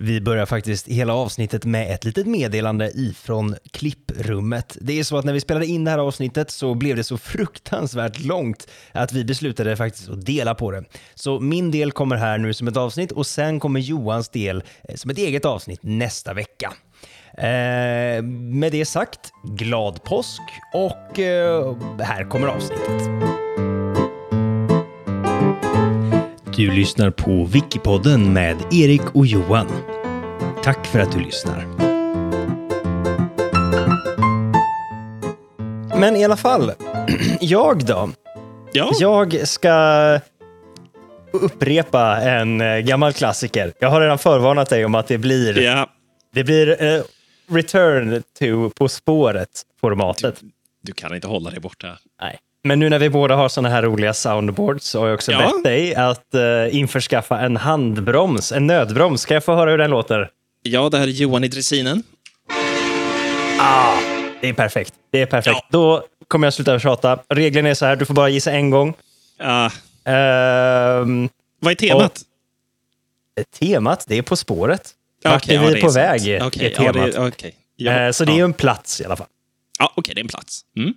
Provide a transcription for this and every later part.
Vi börjar faktiskt hela avsnittet med ett litet meddelande ifrån klipprummet. Det är så att när vi spelade in det här avsnittet så blev det så fruktansvärt långt att vi beslutade faktiskt att dela på det. Så min del kommer här nu som ett avsnitt och sen kommer Johans del eh, som ett eget avsnitt nästa vecka. Eh, med det sagt, glad påsk och eh, här kommer avsnittet. Du lyssnar på Wikipodden med Erik och Johan. Tack för att du lyssnar. Men i alla fall, jag då? Ja, Jag ska upprepa en eh, gammal klassiker. Jag har redan förvarnat dig om att det blir, ja. det blir eh, return to På spåret-formatet. Du kan inte hålla dig borta. Nej. Men nu när vi båda har såna här roliga soundboards så har jag också Ja. bett dig att uh, införskaffa en handbroms, en nödbroms. Kan jag få höra hur den låter? Ja, det här är Johan i dressinen. Det är perfekt. Det är perfekt. Ja. Då kommer jag sluta tjata. Regeln är så här, du får bara gissa en gång. Ah, Ehm, vad är temat? temat, det är På spåret. Ja, Vart okej, är ja, vi det på sant. väg Okej, är ja, temat. det, okej. ja, Eh, så det är ja. ju en plats i alla fall. Ja, okej, det är en plats. Mm.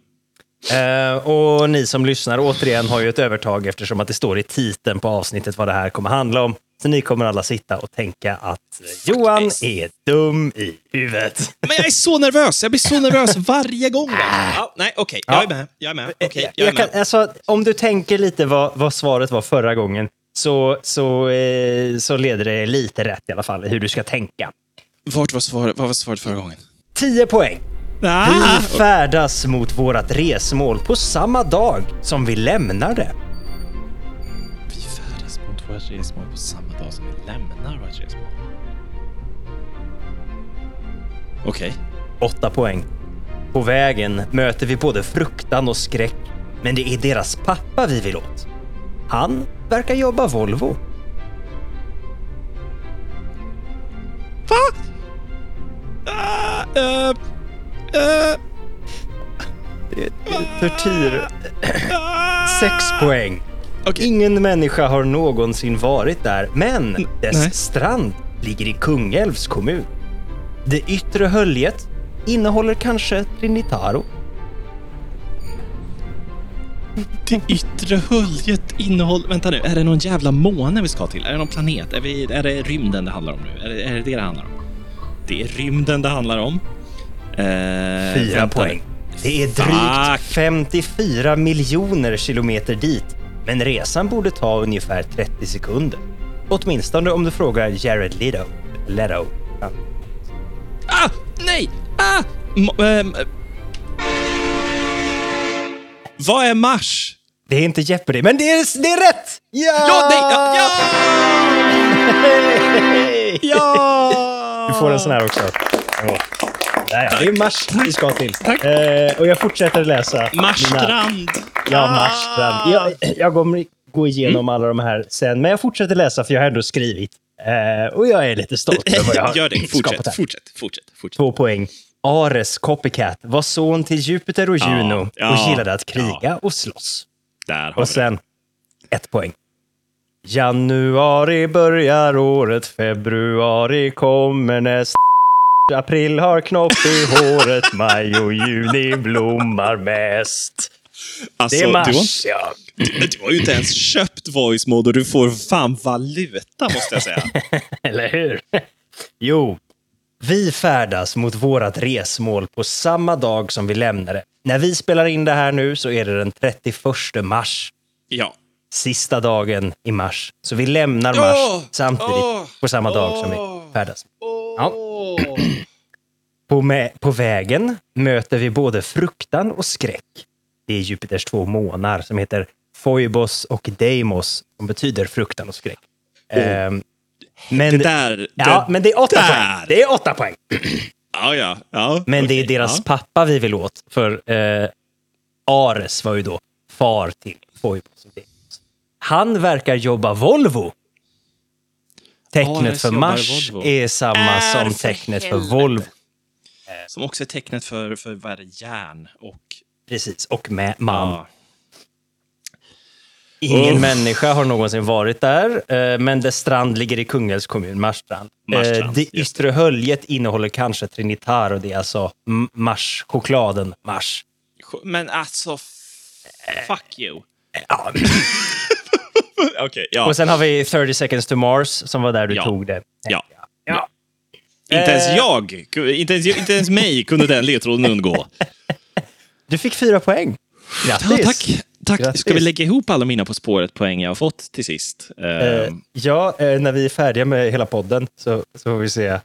Eh, och ni som lyssnar återigen har ju ett övertag eftersom att det står i titeln på avsnittet vad det här kommer handla om. Så ni kommer alla sitta och tänka att eh, Johan Faktiskt. är dum i huvudet. Men jag är så nervös! Jag blir så nervös varje gång. va? Ja, nej, okej. Jag Ja. är med. Jag är med. Okej, jag jag är kan, med. alltså, om du tänker lite vad, vad svaret var förra gången så, så, eh, så leder det lite rätt i alla fall hur du ska tänka. Vart var svaret, vad var svaret förra gången? 10 poäng. Ah! Vi färdas mot vårt resmål på samma dag som vi lämnar det. Vi färdas mot vårt resmål på samma dag som vi lämnar vårt resmål. Okej. 8 poäng. På vägen möter vi både fruktan och skräck, men det är deras pappa vi vill åt. Han verkar jobba Volvo. Va? Ah, eh, eh, Tortyr. ah. 6 poäng. Okej. Ingen människa har någonsin varit där, men dess nej. strand ligger i Kungälvs kommun. Det yttre höljet innehåller kanske Trinitaro. Det yttre höljet innehåller... Vänta nu, är det någon jävla måne vi ska till? Är det någon planet? Är, vi, är det rymden det handlar om nu? Är det är det, det det handlar om? Det är rymden det handlar om. Eh, Fyra poäng. Det är Fuck. drygt 54 miljoner kilometer dit, men resan borde ta ungefär 30 sekunder. Åtminstone om du frågar Jared Leto. Leto. Ja. Ah! Nej! Ah! M- eh. vad är Mars? Det är inte Jeopardy, men det är, det är rätt! Ja! Ja, nej, ja, ja! Ja! Du får en sån här också. Ja. Ja. Det är Mars vi ska till. Tack. Eh, och jag fortsätter läsa. mina- Marsstrand! Ja, Marstrand. Jag, jag kommer gå igenom alla de här sen, men jag fortsätter läsa för jag har ändå skrivit. Eh, och jag är lite stolt över vad jag har Gör det. skapat Fortsätt, här. fortsätt, fortsätt. fortsätt. Två poäng. Ares Copycat var son till Jupiter och Juno ja, och gillade att kriga ja. och slåss. Där har Och vi det. sen ett poäng. Januari börjar året, februari kommer nästa April har knopp i håret, maj och juni blommar mest. Alltså, Det är du, har, mars, ja. du har ju inte ens köpt voice mode och du får fan valuta måste jag säga. Eller hur? Jo, vi färdas mot vårt resmål på samma dag som vi lämnar det. När vi spelar in det här nu så är det den 31 mars. Ja. Sista dagen i mars. Så vi lämnar mars Åh! samtidigt Åh! på samma dag som vi färdas. Ja. På, mä- på vägen möter vi både fruktan och skräck. Det är Jupiters två månar som heter Phoebos och Deimos, som betyder fruktan och skräck. Ehm, men, Det där... ja, det men det är åtta där. poäng. Det är åtta poäng. Ja, ja. ja Men det är deras ja. pappa vi vill åt. För eh, Ares var ju då far till Phoebos och Deimos. Han verkar jobba Volvo. Tecknet Ares för Mars är samma Är som tecknet för. Volvo. Som också är tecknet för, för vad är det, järn och... Precis, och med man. Ja. Ingen Uff. människa har någonsin varit där, eh, men dess strand ligger i Kungälvs kommun, Marstrand. Marstrand, Eh, Det just det. yttre höljet innehåller kanske Trinitar och det är alltså Mars, chokladen Mars. Men alltså, fuck you. Ja. Okej, ja. Och sen har vi 30 seconds to Mars som var där du Ja. tog det. ja. Ja. Inte ens Eh. jag, inte ens, inte ens mig kunde den ledtråden undgå. Du fick fyra poäng. Grattis! Ja, tack. tack. Grattis. Ska vi lägga ihop alla mina På spåret-poäng jag har fått till sist? Eh, Ehm, ja, eh, när vi är färdiga med hela podden så, så får vi se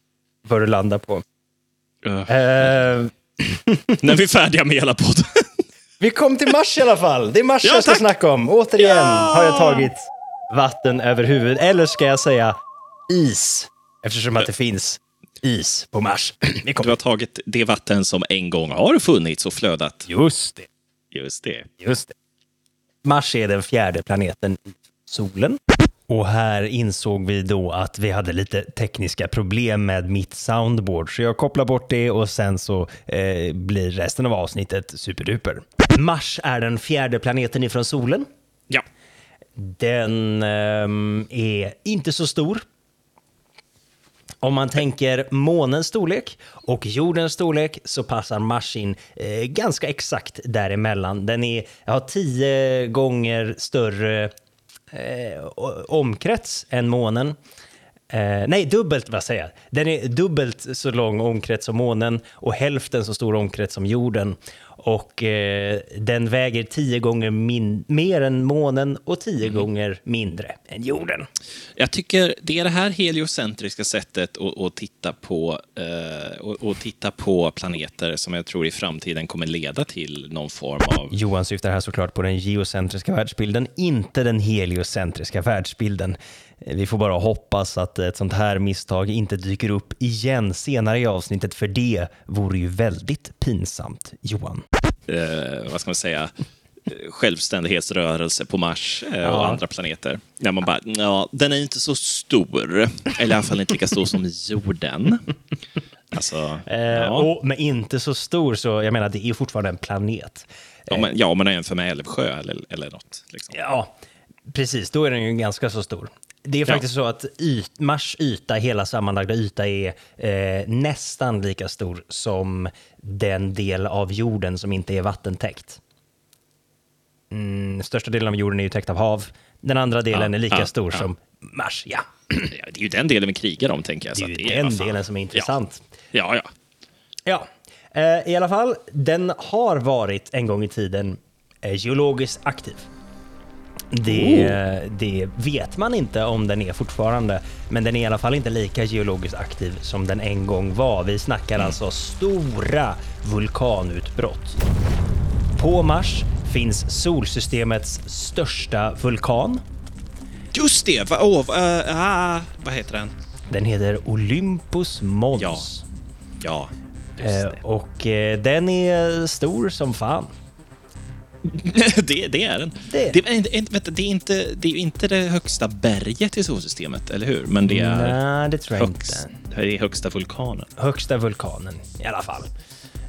vad du landar på. uh, Eh, när vi är färdiga med hela podden. Vi kom till Mars i alla fall. Det är Mars Ja, jag ska tack. snacka om. Återigen Ja! har jag tagit vatten över huvudet. Eller ska jag säga is? Eftersom att det finns is på Mars. Vi Du har tagit det vatten som en gång har funnits och flödat. Just det. Just det. Just det. Mars är den fjärde planeten i solen. Och här insåg vi då att vi hade lite tekniska problem med mitt soundboard, så jag kopplar bort det och sen så eh, blir resten av avsnittet superduper. Mars är den fjärde planeten ifrån solen. Ja. Den ehm, är inte så stor. Om man tänker månens storlek och jordens storlek så passar Mars in eh, ganska exakt däremellan. Den är, har tio gånger större eh, omkrets än månen. Eh, nej, dubbelt vad säger jag. Den är dubbelt så lång omkrets som månen och hälften så stor omkrets som jorden. Och eh, den väger tio gånger min- mer än månen och tio gånger mindre än jorden. Jag tycker det är det här heliocentriska sättet att, att titta på eh, och, och titta på planeter som jag tror i framtiden kommer leda till någon form av... Johan syftar här såklart på den geocentriska världsbilden, inte den heliocentriska världsbilden. Vi får bara hoppas att ett sånt här misstag inte dyker upp igen senare i avsnittet, för det vore ju väldigt pinsamt, Johan. Eh, vad ska man säga, självständighetsrörelse på Mars eh, Ja. och andra planeter. Där man bara, ja, den är inte så stor. Eller i alla fall inte lika stor som jorden. Alltså, Eh, ja. och, men inte så stor, så jag menar, det är fortfarande en planet. Ja, men, ja, om man jämför med Älvsjö eller, eller något. Liksom. Ja, precis. Då är den ju ganska så stor. Det är Ja. faktiskt så att yt, Mars yta, hela sammanlagda yta, är eh, nästan lika stor som den del av jorden som inte är vattentäckt. Mm, största delen av jorden är ju täckt av hav. Den andra delen Ja, är lika ja, stor ja. som Mars. Ja, det är ju den delen vi krigar om, tänker jag. det är ju det den vad fan. delen som är intressant. Ja, ja. Ja, eh, i alla fall, den har varit en gång i tiden eh, geologiskt aktiv. Det, det vet man inte om den är fortfarande, men den är i alla fall inte lika geologiskt aktiv som den en gång var. Vi snackar alltså stora vulkanutbrott. På Mars finns solsystemets största vulkan. Just det! Va, åh, va, ah, vad heter den? Den heter Olympus Mons. Ja, Ja, Eh, och eh, den är stor som fan. det. det, är den. Det- Det, är, vänta, det, är inte, det är inte det högsta berget i solsystemet, eller hur? Men det är, Nej, det tror jag högst, inte. det är högsta vulkanen. Högsta vulkanen i alla fall.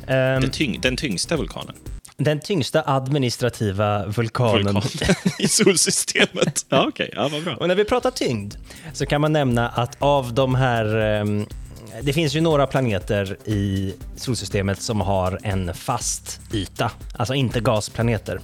Ehm, Den, tyng, den tyngsta vulkanen. den tyngsta administrativa vulkanen. vulkanen i solsystemet. Ja, okej. Ja, vad bra. Och när vi pratar tyngd så kan man nämna att av de här... ehm, det finns ju några planeter i solsystemet som har en fast yta, alltså inte gasplaneter.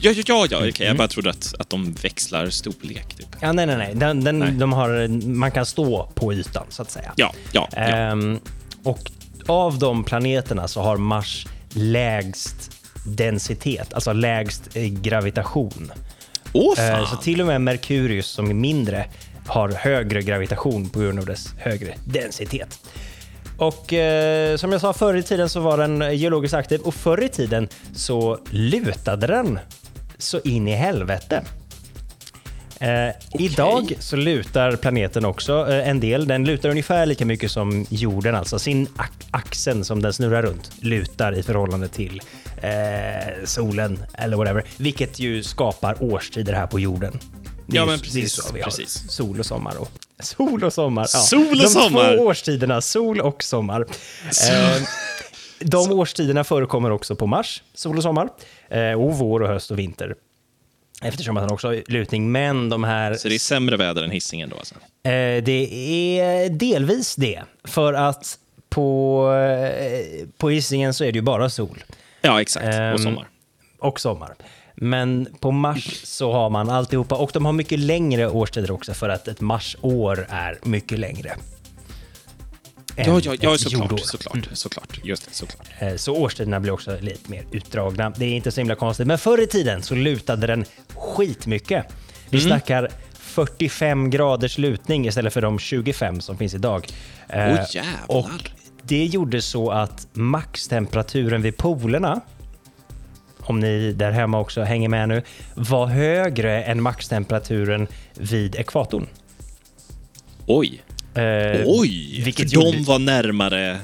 Ja, ja, ja, ja. Mm. Jag bara trodde att, att de växlar storlek. Typ. Ja, nej, nej, nej. Den, den, Nej. De har, man kan stå på ytan, så att säga. Ja, ja, ja. Ehm, och av de planeterna så har Mars lägst densitet, alltså lägst eh, gravitation. Eh, fan! så till och med Merkurius som är mindre har högre gravitation på grund av dess högre densitet. Och eh, som jag sa, förr i tiden så var den geologiskt aktiv och förr i tiden så lutade den så in i helvete. Eh, Idag så lutar planeten också eh, en del. Den lutar ungefär lika mycket som jorden, alltså sin axeln som den snurrar runt lutar i förhållande till eh, solen eller whatever, vilket ju skapar årstider här på jorden. Det Ja, men precis, så vi har precis. Sol och sommar. Och, sol och sommar. Ja. Sol och De sommar. två årstiderna, sol och sommar. Eh, de årstiderna förekommer också på Mars, sol och sommar, eh, och vår och höst och vinter. eftersom att den också har lutning. Men de här... Så det är sämre väder än hissingen då alltså? Eh, det är delvis det. För att på, eh, på Hisingen så är det ju bara sol. Ja, exakt. Ehm, och sommar. Och sommar. Men på Mars så har man alltihopa. Och de har mycket längre årstider också för att ett Marsår är mycket längre. än Ja, ja, ja såklart, jordår. såklart, såklart. Just det, såklart. Eh, Så årstiderna blir också lite mer utdragna. Det är inte så himla konstigt. Men förr i tiden så lutade den skitmycket. Vi Mm. snackar 45 graders lutning istället för de 25 som finns idag. Eh, Åh, jävlar. och det gjorde så att maxtemperaturen vid polerna, om ni där hemma också hänger med nu, var högre än maxtemperaturen vid ekvatorn. Oj. Eh, Oj! vilket de gjorde- var närmare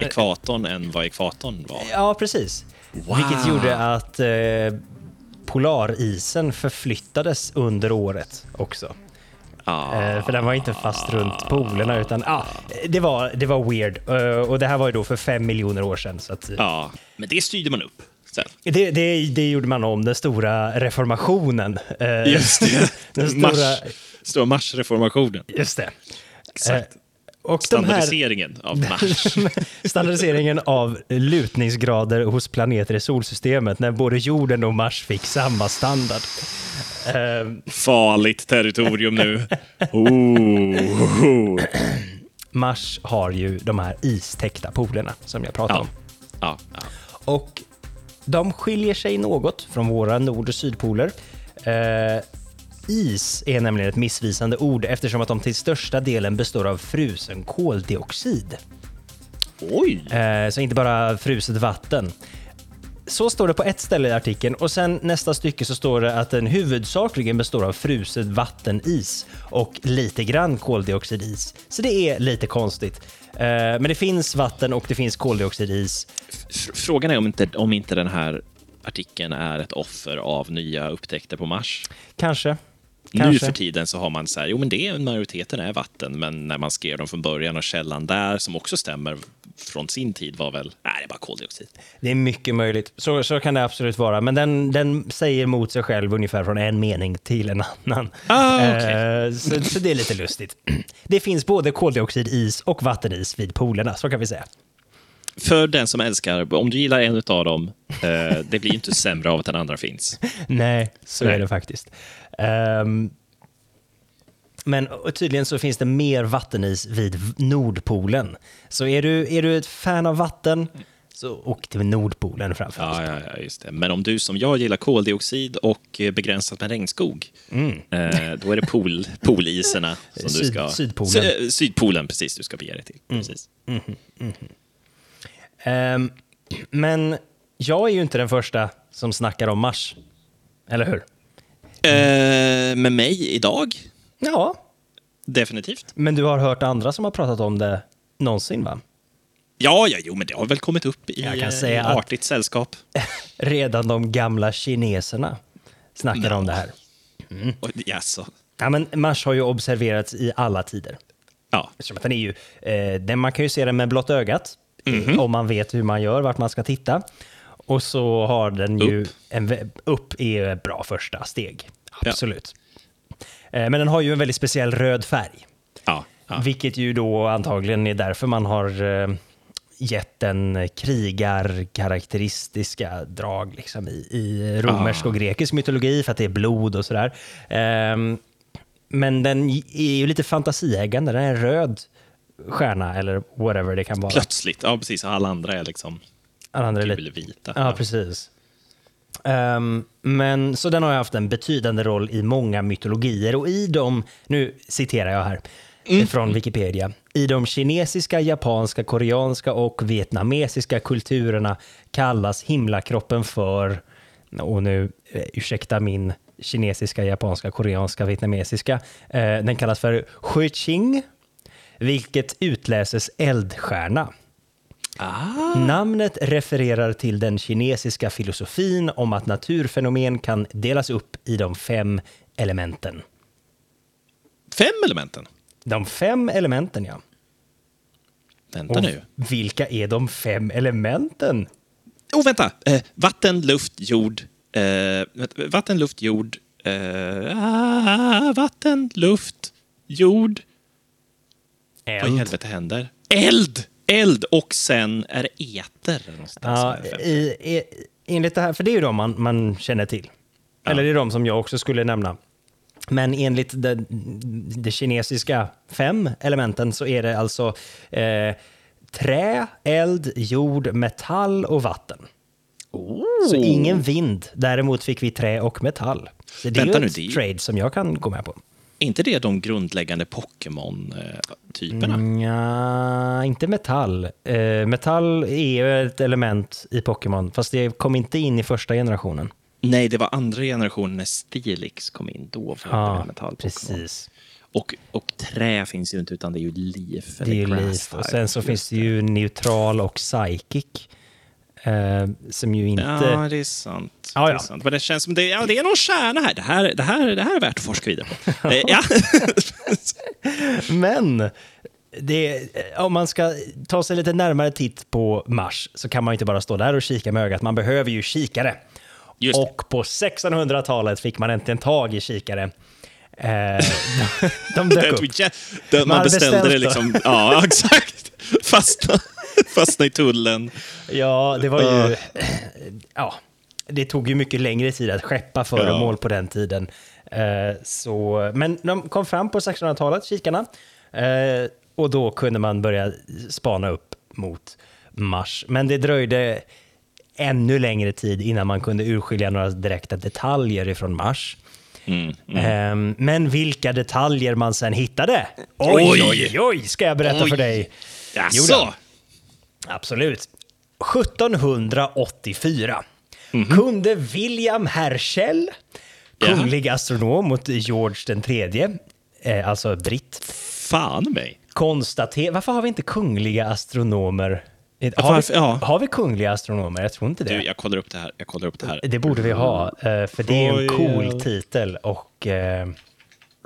ekvatorn än vad ekvatorn var. Ja, precis. Wow. Vilket gjorde att eh, polarisen förflyttades under året också. Ah. Eh, för den var inte fast runt polerna utan ah, det, var, det var weird. Eh, och det här var ju då för fem miljoner år sedan. Så att, Ja, men det styrde man upp. Det, det, det gjorde man om, den stora reformationen. Eh, Just det. den stora, Mars, stora Marsreformationen. Just det. Exakt. Eh, och de här, Standardiseringen av Mars. standardiseringen av lutningsgrader hos planeter i solsystemet när både jorden och Mars fick samma standard. Eh, Farligt territorium nu. Oh. Mars har ju de här istäckta polerna som jag pratade Ja. om. Ja, ja. Och de skiljer sig något från våra nord och sydpoler. Eh, is är nämligen ett missvisande ord eftersom att de till största delen består av frusen koldioxid. Oj! Eh, så inte bara fruset vatten. Så står det på ett ställe i artikeln och sen nästa stycke så står det att den huvudsakligen består av fruset vattenis och lite grann koldioxidis. Så det är lite konstigt. Eh, men det finns vatten och det finns koldioxidis. Frågan är om inte, om inte den här artikeln är ett offer av nya upptäckter på Mars. Kanske. Nu Kanske. för tiden så har man så här, jo men det är, majoriteten är vatten, men när man skrev dem från början och källan där, som också stämmer från sin tid, var väl, nej det är bara koldioxid. Det är mycket möjligt. Så, så kan det absolut vara. Men den, den säger emot sig själv ungefär från en mening till en annan. Ah, okej. Eh, så, så det är lite lustigt. Det finns både koldioxidis och vattenis vid polerna, så kan vi säga. För den som älskar, om du gillar en av dem, eh, det blir inte sämre av att den andra finns. Nej, så Nej. är det faktiskt. Ehm, men tydligen så finns det mer vattenis vid Nordpolen. Så är du, är du ett fan av vatten, så åk till Nordpolen framför allt. Ja, ja, just det. Men om du som jag gillar koldioxid och begränsat med regnskog, eh, då är det pool, pooliserna som du Syd- ska... Sydpolen. Sy- Sydpolen, precis, du ska bege dig till. Precis. Ehm, men jag är ju inte den första som snackar om Mars. Eller hur? Eh, med mig idag? Ja, Definitivt. men du har hört andra som har pratat om det någonsin va? Ja, ja, jo, men det har väl kommit upp i Jag kan eh, säga att- artigt sällskap. Redan de gamla kineserna snackar om det här. Och, jaså? Ja, men Mars har ju observerats i alla tider. Ja. Eftersom att den är ju, eh, den, man kan ju se den med blott ögat, eh, om man vet hur man gör, vart man ska titta. Och så har den ju, Upp. en, upp är ett bra första steg. Ja. Absolut. Eh, men den har ju en väldigt speciell röd färg. Ja. ja. Vilket ju då antagligen är därför man har eh, gett den krigarkaraktäristiska drag liksom, i, i romersk Ah. och grekisk mytologi för att det är blod och sådär. Ehm, men den är ju lite fantasieggande. Den är en röd stjärna eller whatever det kan vara. Plötsligt. Ja, precis. Alla andra är liksom Alla andra är lite gulvita. Ja, precis. Ehm, men så den har haft en betydande roll i många mytologier. Och i dem, nu citerar jag här från Wikipedia, i de kinesiska, japanska, koreanska och vietnamesiska kulturerna kallas himlakroppen för, och nu eh, ursäkta min kinesiska, japanska, koreanska, vietnamesiska, eh, den kallas för Huiqing, vilket utläses eldstjärna. Ah. Namnet refererar till den kinesiska filosofin om att naturfenomen kan delas upp i de fem elementen. Fem elementen. De fem elementen, ja. Vänta Och nu. vilka är de fem elementen? Oh, vänta! Eh, vatten, luft, jord. Eh, vatten, luft, jord. Eh, ah, vatten, luft, jord. Vad i Eld. helvete händer? Eld! Eld! Och sen är det eter. Ja, i, i, enligt det här, för det är ju de man, man känner till. Eller det är de som jag också skulle nämna. Men enligt det, det kinesiska fem elementen så är det alltså eh, trä, eld, jord, metall och vatten. Så ingen vind. Däremot fick vi trä och metall. Så det är Vänta ju nu, ett det är ju- trade som jag kan gå med på. Är inte det de grundläggande Pokémon-typerna? Mm. Ja, inte metall. Eh, metall är ju ett element i Pokémon, fast det kom inte in i första generationen. Nej, det var andra generationen när Stilix kom in. Då var det Ja, metall precis. Och, och trä finns ju inte, utan det är ju leaf. Det är ju Leaf. Och sen så finns det ju neutral och psychic. Eh, som ju inte... Ja, det är sant. Ja, Det ja. är sant. Men det känns som det, ja, det är någon kärna här. Det här, det här, det här är värt att forska vidare på. Eh, ja. Men det, om man ska ta sig lite närmare titt på Mars så kan man ju inte bara stå där och kika med ögat. Man behöver ju kikare. Just det. Och på 1600-talet fick man äntligen tag i kikare. Eh, de, de dök upp. Man beställde det liksom. Ja, exakt. Fastna, fastna i tullen. Ja, det var ju... Ja, det tog ju mycket längre tid att skeppa föremål på den tiden. Eh, så, men de kom fram på 1600-talet, kikarna. Eh, och då kunde man börja spana upp mot Mars. Men det dröjde ännu längre tid innan man kunde urskilja några direkta detaljer ifrån Mars. Mm, Eh, men vilka detaljer man sen hittade? Oj, Oj. oj, oj, ska jag berätta Oj. för dig. Jaså? Absolut. 1784 Mhm. kunde William Herschel, Ja. kunglig astronom mot George den tredje, eh, alltså britt, Fan mig. konstatera... Varför har vi inte kungliga astronomer? Har, varför- vi, ja. har vi kungliga astronomer? Jag tror inte det. Du, jag kollar upp det här. Jag kollar upp det här. Det borde vi ha, eh, för det är en cool titel och eh,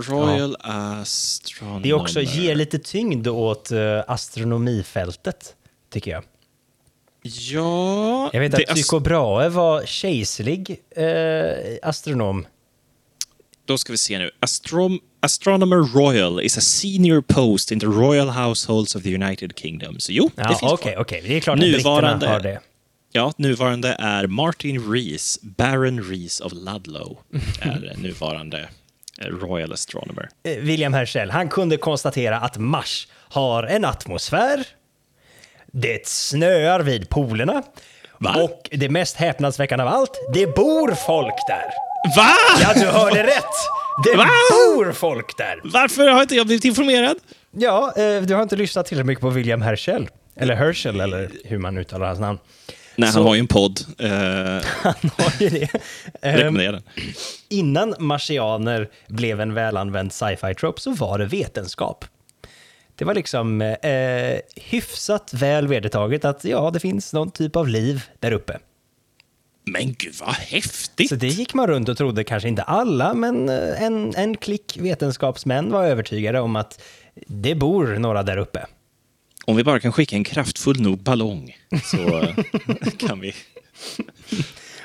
Royal Astronomer. det också ger lite tyngd åt eh, astronomifältet, tycker jag. Ja... Jag vet det att Tycho Brahe var kejserlig eh, astronom. Då ska vi se nu. Astrom Astronomer Royal is a senior post in the Royal Households of the United Kingdom. Så jo, det Ja, finns Okej, kvar. okej. Det är klart att Nuvarande- britterna har det. Ja, nuvarande är Martin Rees, Baron Rees of Ludlow, är nuvarande eh, Royal Astronomer. Eh, William Herschel, han kunde konstatera att Mars har en atmosfär, det snöar vid polerna Va? och det mest häpnadsväckande av allt, det bor folk där. Va? Ja, du hörde rätt! Det Va? bor folk där! Varför har inte jag blivit informerad? Ja, eh, du har inte lyssnat tillräckligt mycket på William Herschel. Eller Herschel, eller hur man uttalar hans namn. Nej, Så- han har ju en podd. Eh, Han har ju det. Ehm, rekommenderar den. innan marsianer blev en välanvänd sci-fi trope så var det vetenskap. Det var liksom eh, hyfsat väl vedertaget att ja, det finns någon typ av liv där uppe. Men gud vad häftigt! Så det gick man runt och trodde, kanske inte alla, men eh, en, en klick vetenskapsmän var övertygade om att det bor några där uppe. Om vi bara kan skicka en kraftfull nog ballong så kan vi...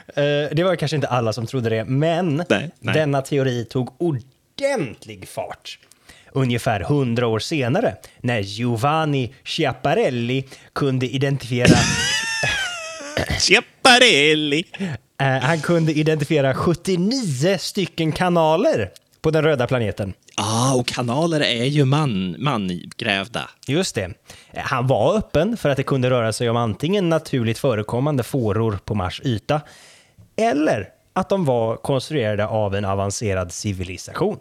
Eh, det var kanske inte alla som trodde det, men Nej, nej. denna teori tog ordentlig fart. Ungefär hundra år senare, när Giovanni Schiaparelli kunde identifiera, Chiapparelli! eh, han kunde identifiera 79 stycken kanaler på den röda planeten. Ah, och kanaler är ju man, mangrävda. Just det. Eh, Han var öppen för att det kunde röra sig om antingen naturligt förekommande fåror på Mars yta eller att de var konstruerade av en avancerad civilisation.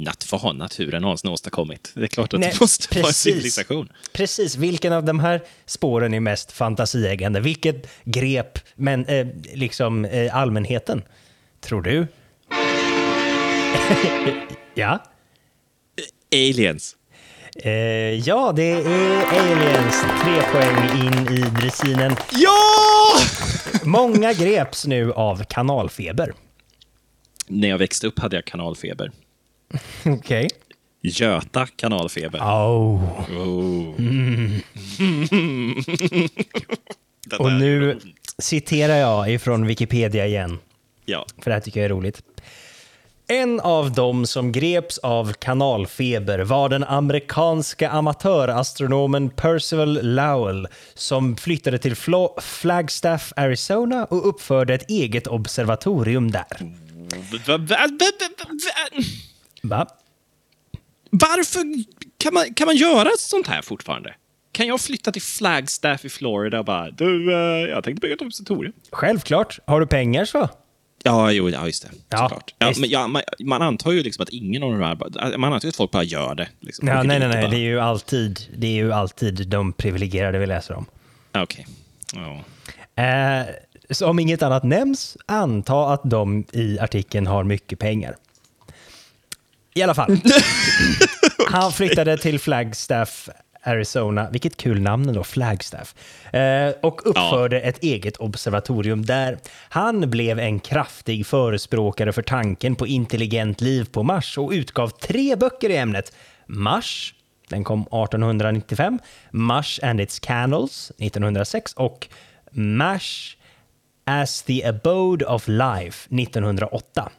Natt, vad har naturen någonsin åstadkommit? Det är klart att Nej, det måste vara en precis. civilisation. Precis, vilken av de här spåren är mest fantasieggande? Vilket grep men, eh, liksom eh, allmänheten? Tror du? ja? Aliens. Eh, ja, det är aliens. Tre poäng in i dressinen. Ja! Många greps nu av kanalfeber. När jag växte upp hade jag kanalfeber. Okej. Göta kanalfeber. Oh. Oh. Den Och nu citerar jag ifrån Wikipedia igen. Ja. För det här tycker jag är roligt. En av dem som greps av kanalfeber var den amerikanska amatörastronomen Percival Lowell som flyttade till Flagstaff, Arizona och uppförde ett eget observatorium där. Va- va- va- va- va- Va? Varför kan man, kan man göra sånt här fortfarande? Kan jag flytta till Flagstaff i Florida och bara du, eh, jag tänkte bygga ett observatorium. Självklart. Har du pengar så? Ja, jo, ja, just det. Ja, Såklart. Ja, visst. men ja, man, man antar ju liksom att ingen av de här... bara- Man antar ju att folk bara gör det. Liksom. Ja, Folk nej, nej, inte nej. bara- Det är ju alltid, det är ju alltid de privilegierade vi läser om. Ja, Okej. Ja. Eh, så om inget annat nämns, anta att de i artikeln har mycket pengar. I alla fall. Han flyttade till Flagstaff, Arizona. Vilket kul namn då, Flagstaff. Eh, och uppförde ett eget observatorium där. Han blev en kraftig förespråkare för tanken på intelligent liv på Mars och utgav tre böcker i ämnet. Mars, den kom 1895, Mars and its Canals 1906 och MASH as the Abode of Life 1908.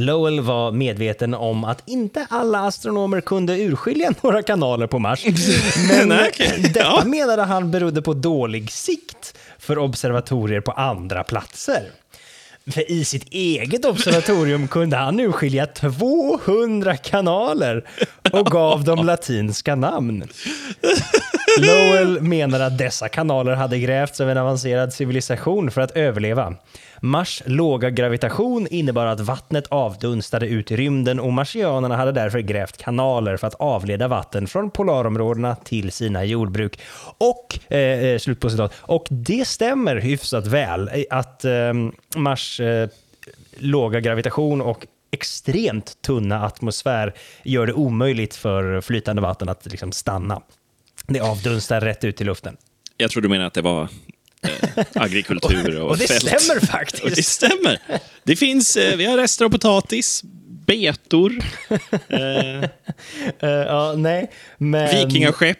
Lowell var medveten om att inte alla astronomer kunde urskilja några kanaler på Mars. Men Nej, okej. detta menade han berodde på dålig sikt för observatorier på andra platser. För i sitt eget observatorium kunde han urskilja 200 kanaler och gav dem latinska namn. Lowell menar att dessa kanaler hade grävts av en avancerad civilisation för att överleva. Mars låga gravitation innebar att vattnet avdunstade ut i rymden och marsianerna hade därför grävt kanaler för att avleda vatten från polarområdena till sina jordbruk. Och, eh, eh slut på citat. Och det stämmer hyfsat väl eh, att eh, Mars eh, låga gravitation och extremt tunna atmosfär gör det omöjligt för flytande vatten att liksom stanna. Det avdunstar rätt ut i luften. Jag tror du menar att det var eh, agrikultur och, Och det fält. stämmer Och det faktiskt. stämmer. Det finns, eh, vi har rester av potatis, betor, eh, Eh, ja, nej, men... vikingaskepp.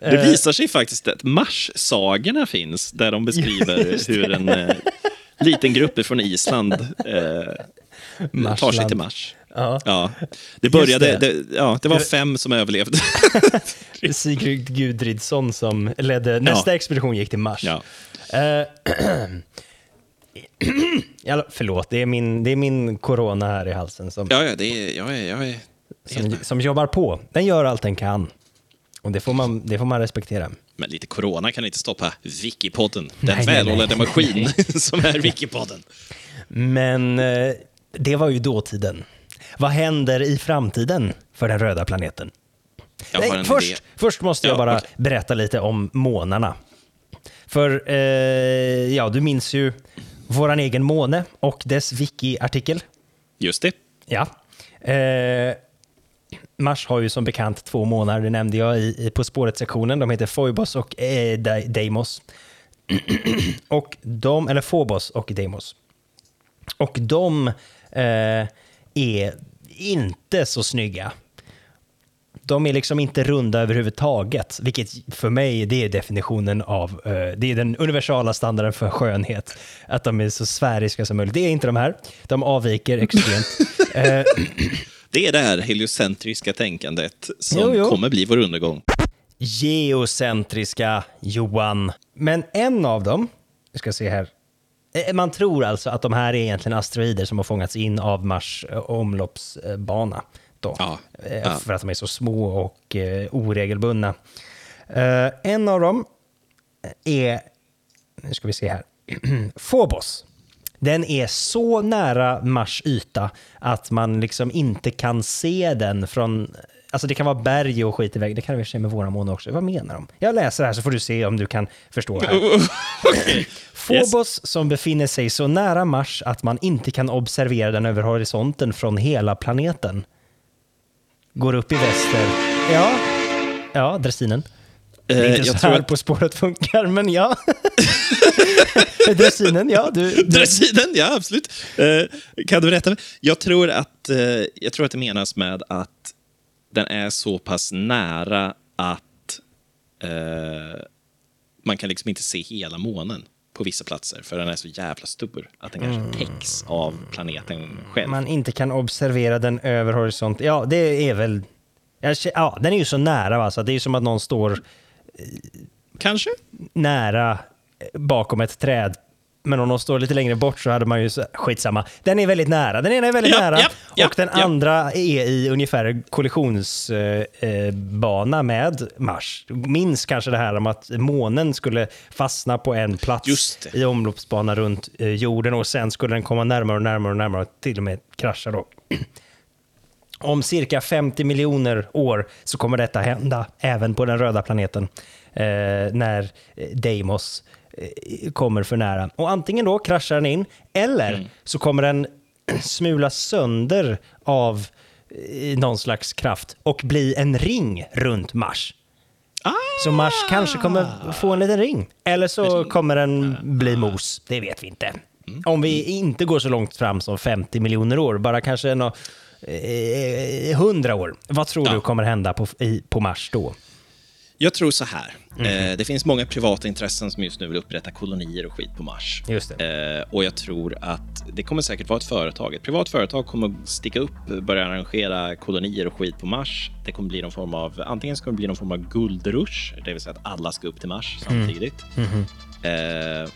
Det visar sig faktiskt att Mars-sagorna finns, där de beskriver hur en eh, liten grupp från Island eh, tar sig till Mars. Ja. Ja. Det började, det. det. ja, det var fem som överlevde. Sigrid Gudridsson som ledde nästa expedition gick till Mars. Ja. Ja, förlåt, det är, min, det är min corona här i halsen som, Ja, ja, det är, jag är, jag är som, som jobbar på. Den gör allt den kan. Och det får man, det får man respektera. Men lite corona kan inte stoppa Wikipodden. Den nej. välhållade maskin som är Wikipodden. Men eh, det var ju dåtiden. Vad händer i framtiden för den röda planeten? Nej, först, först måste jag Ja, bara okej. berätta lite om månarna. För, eh, ja, du minns ju våran egen måne och dess wiki-artikel. Just det. Ja. Eh, Mars har ju som bekant två månader, det nämnde jag i, i På spåret-sektionen. De heter Phoebos och eh, Dei- Deimos. och de, eller Phobos och Deimos. Och de eh, är inte så snygga. De är liksom inte runda överhuvudtaget, vilket för mig det är definitionen av, eh, det är den universala standarden för skönhet. Att de är så sfäriska som möjligt. Det är inte de här. De avviker extremt. Eh, Det är det här heliocentriska tänkandet som Jo, jo. kommer bli vår undergång. geocentriska Johan. Men en av dem, vi ska se här. Eh, Man tror alltså att de här är egentligen asteroider som har fångats in av Mars eh, omloppsbana. Då, Ja, Eh, ja. För att de är så små och oregelbundna. En av dem är, nu ska vi se här, Phobos. Den är så nära Mars yta att man liksom inte kan se den från... Alltså det kan vara berg och skit i vägen. Det kan det i och för sig med våra måne också. Vad menar de? Jag läser här så får du se om du kan förstå här. Okej. Phobos som befinner sig så nära Mars att man inte kan observera den över horisonten från hela planeten. Går upp i väster. Ja, ja dressinen. Det är Eh, inte jag så tror här att På spåret funkar, men ja. dressinen, ja. Du, du, Dressiden, ja absolut. Eh, kan du berätta? Jag tror, att, eh, jag tror att det menas med att den är så pass nära att eh, man kan liksom inte se hela månen. på vissa platser, för den är så jävla stor att den kanske täcks av planeten själv. Man inte kan observera den över horisont. Ja, det är väl... Ja, den är ju så nära va, så det är ju som att någon står Kanske? nära eh, bakom ett träd. Men om de står lite längre bort så hade man ju... så- Skitsamma. Den är väldigt nära. Den ena är väldigt Ja, nära ja, ja, och den andra är i ungefär kollisionsbana eh, bana med Mars. Minns kanske det här om att månen skulle fastna på en plats i omloppsbana runt eh, jorden och sen skulle den komma närmare och närmare och närmare och till och med krascha då. Om cirka 50 miljoner år så kommer detta hända även på den röda planeten eh, när eh, Deimos eh, kommer för nära. Och antingen då kraschar den in eller så kommer den smulas sönder av eh, någon slags kraft och bli en ring runt Mars. Så Mars kanske kommer få en liten ring. Eller så kommer den bli mos. Det vet vi inte. Om vi inte går så långt fram som 50 miljoner år, bara kanske nå, eh, 100 år. Vad tror Ja. du kommer hända på, i, på Mars då? Jag tror så här. Eh, det finns många privata intressen som just nu vill upprätta kolonier och skit på Mars. Just Eh, och jag tror att det kommer säkert vara ett företag. Ett privat företag kommer sticka upp, börja arrangera kolonier och skit på Mars. Det kommer bli någon form av, antingen ska det bli någon form av guldrush, det vill säga att alla ska upp till Mars samtidigt. Eh,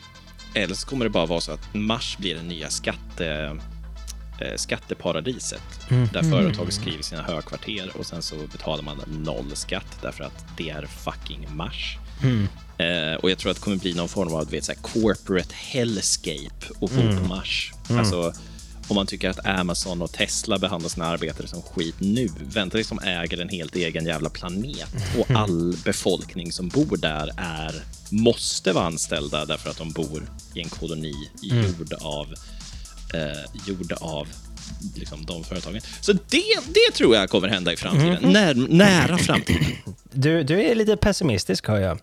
eller så kommer det bara vara så att Mars blir det nya skatte, eh, skatteparadiset där företag skriver sina högkvarter och sen så betalar man noll skatt därför att det är fucking Mars. Eh, och jag tror att det kommer bli någon form av vet, så här, corporate hellscape och bo på Mars. Alltså, om man tycker att Amazon och Tesla behandlar sina arbetare som skit nu, vänta tills de äger en helt egen jävla planet och all befolkning som bor där är måste vara anställda därför att de bor i en koloni gjord av eh, gjord av liksom, de företagen. Så det, det tror jag kommer hända i framtiden. När, nära framtiden. Du, du är lite pessimistisk hör jag.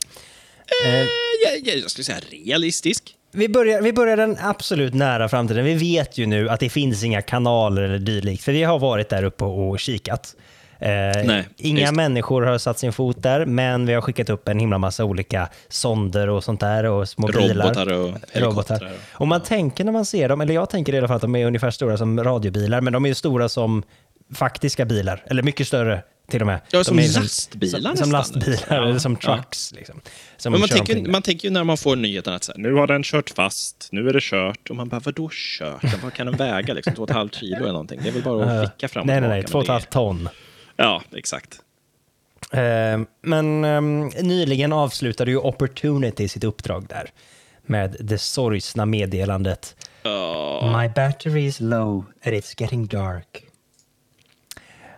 Eh, jag, jag, jag skulle säga realistisk. Vi börjar, vi börjar den absolut nära framtiden. Vi vet ju nu att det finns inga kanaler eller dylikt, för vi har varit där uppe och kikat. Eh, Nej, inga just människor har satt sin fot där, men vi har skickat upp en himla massa olika sonder och sånt där och små bilar. Robotar och helikoptrar. Robotar. Och man tänker när man ser dem, eller jag tänker i alla fall att de är ungefär stora som radiobilar, men de är ju stora som faktiska bilar, eller mycket större till och med. Ja, som är lastbilar Som, som nästan. lastbilar, Ja, eller som ja. trucks. Liksom, som Men man tänker, man tänker ju när man får nyheten att så här, nu har den kört fast, nu är det kört. Och man bara, vadå kört? Vad kan den väga? Liksom, två och ett halvt kilo eller någonting. Det är väl bara att vicka fram och Nej, nej, nej. Två och ett halvt ton. Ja, exakt. Eh, Men ehm, nyligen avslutade ju Opportunity sitt uppdrag där med det sorgsna meddelandet My battery is low and it's getting dark.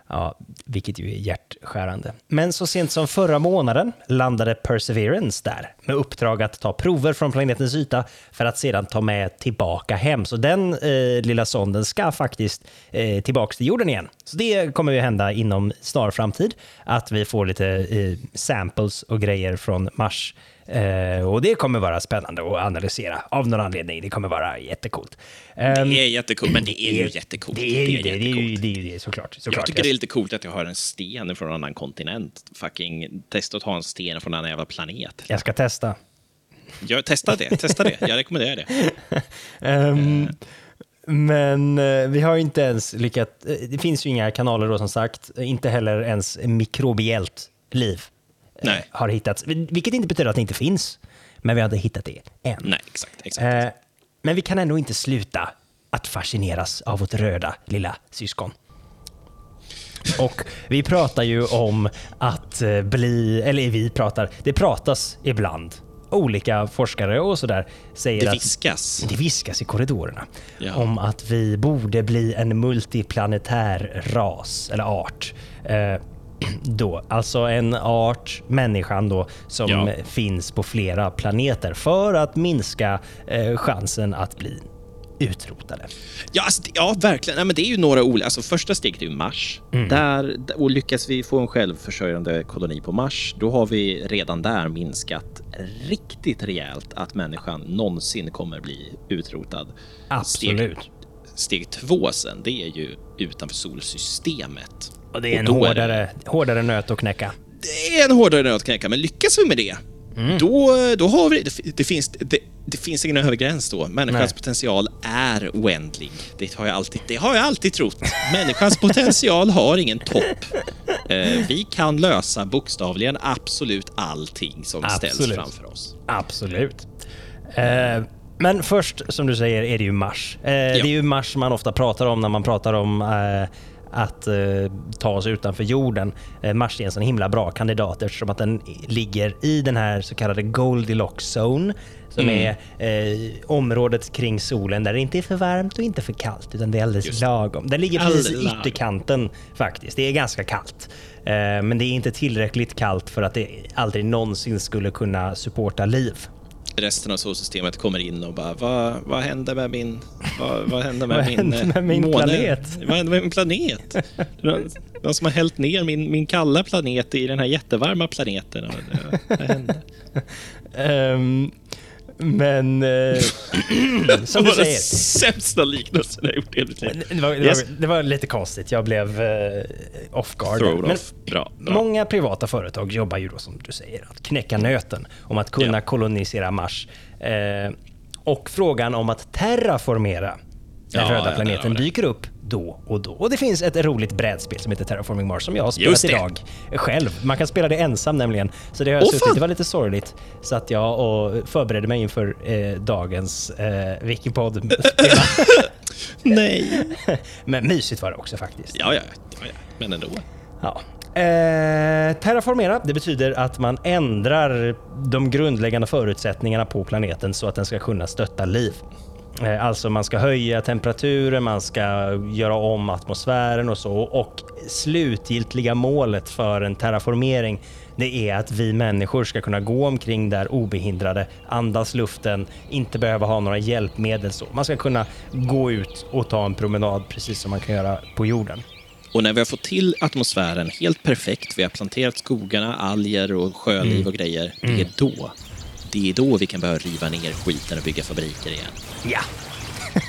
Ja, vilket ju är hjärtskärande. Men så sent som förra månaden landade Perseverance där med uppdrag att ta prover från planetens yta för att sedan ta med tillbaka hem. Så den eh, lilla sonden ska faktiskt eh, tillbaka till jorden igen. Så det kommer ju hända inom snar framtid, att vi får lite eh, samples och grejer från Mars. Eh, och det kommer vara spännande att analysera av någon anledning. Det kommer vara jättecoolt. Ehm, Det är jättecoolt, men det är ju jättecoolt. det är ju det, det, är ju, det, är ju det såklart. såklart. Jag tycker det är lite coolt att jag har en sten från en annan kontinent. Fucking testa att ha en sten från en annan jävla planet. Jag ska testa. Jag, testa det, testa det. Jag rekommenderar det. Ehm, men eh, vi har ju inte ens lyckats... eh, Det finns ju inga kanaler då som sagt. Inte heller ens mikrobiellt liv Nej. har hittats. Vilket inte betyder att det inte finns. Men vi har inte hittat det än. Nej, exakt. exakt. Eh, men vi kan ändå inte sluta att fascineras av vårt röda lilla syskon. Och vi pratar ju om att eh, bli, eller vi pratar, det pratas ibland. Olika forskare och sådär säger det att viskas. det viskas i korridorerna Ja. om att vi borde bli en multiplanetär ras eller art. Eh, då, alltså en art, människan då, som Ja. finns på flera planeter för att minska eh, chansen att bli utrotade. Ja, alltså, ja verkligen. Nej, men det är ju några olika. Alltså, första steget är ju Mars. Mm. Där, och lyckas vi få en självförsörjande koloni på Mars, då har vi redan där minskat riktigt rejält att människan någonsin kommer bli utrotad. Absolut. Steg, steg två sen, det är ju utanför solsystemet. Och det är en då hårdare, hårdare nöt att knäcka. det är en hårdare nöt att knäcka, men lyckas vi med det, Mm. då, då har vi det. Det finns, det, det finns ingen övre gräns då. Människans Nej. potential är oändlig. Det har, jag alltid, det har jag alltid trott. Människans potential har ingen topp. Eh, vi kan lösa bokstavligen absolut allting som ställs Absolut. framför oss. Absolut. Eh, men först, som du säger, är det ju Mars. Eh, Det är ju Mars man ofta pratar om när man pratar om eh, att eh, ta oss utanför jorden. Eh, Mars är en sån himla bra kandidat eftersom att den ligger i den här så kallade Goldilocks zone som Mm. är eh, området kring solen där det inte är för varmt och inte för kallt utan det är alldeles Just. lagom. Den ligger precis i ytterkanten faktiskt. Det är ganska kallt. Eh, men det är inte tillräckligt kallt för att det aldrig någonsin skulle kunna supporta liv. Resten av solsystemet kommer in och bara, vad, vad hände med min, vad, vad hände med Vad min, hände med min måne? planet? Vad hände med min planet? Någon- någon som har hällt ner min, min kalla planet i den här jättevarma planeten. Vad hände? Ehm, men eh, som du det var den säger, sämsta liknelsen jag gjort i mitt liv. det var, det, Yes. var, det var lite konstigt. Jag blev eh, off guard. Thrown Men off. Bra, bra. Många privata företag jobbar ju då som du säger att knäcka nöten om att kunna Ja. kolonisera Mars. Eh, och frågan om att terraformera den Ja, röda ja, planeten det. dyker upp då och då. Och det finns ett roligt brädspel som heter Terraforming Mars som jag har spelat idag själv. Man kan spela det ensam nämligen. Så det har jag Åh, suttit. Det var lite sorgligt. Så att jag och förberedde mig inför eh, dagens eh, Wikipod. Nej. Men mysigt var det också faktiskt. Ja, ja, ja, ja. men ändå. Ja. Eh, terraformera, det betyder att man ändrar de grundläggande förutsättningarna på planeten så att den ska kunna stötta liv. Eh, alltså man ska höja temperaturen, man ska göra om atmosfären och så. Och slutgiltiga målet för en terraformering det är att vi människor ska kunna gå omkring där obehindrade, andas luften, inte behöva ha några hjälpmedel. Så. Man ska kunna gå ut och ta en promenad precis som man kan göra på jorden. Och när vi har fått till atmosfären helt perfekt, vi har planterat skogarna, alger och sjöliv Mm. och grejer, det är då. Det är då vi kan börja riva ner skiten och bygga fabriker igen. Ja.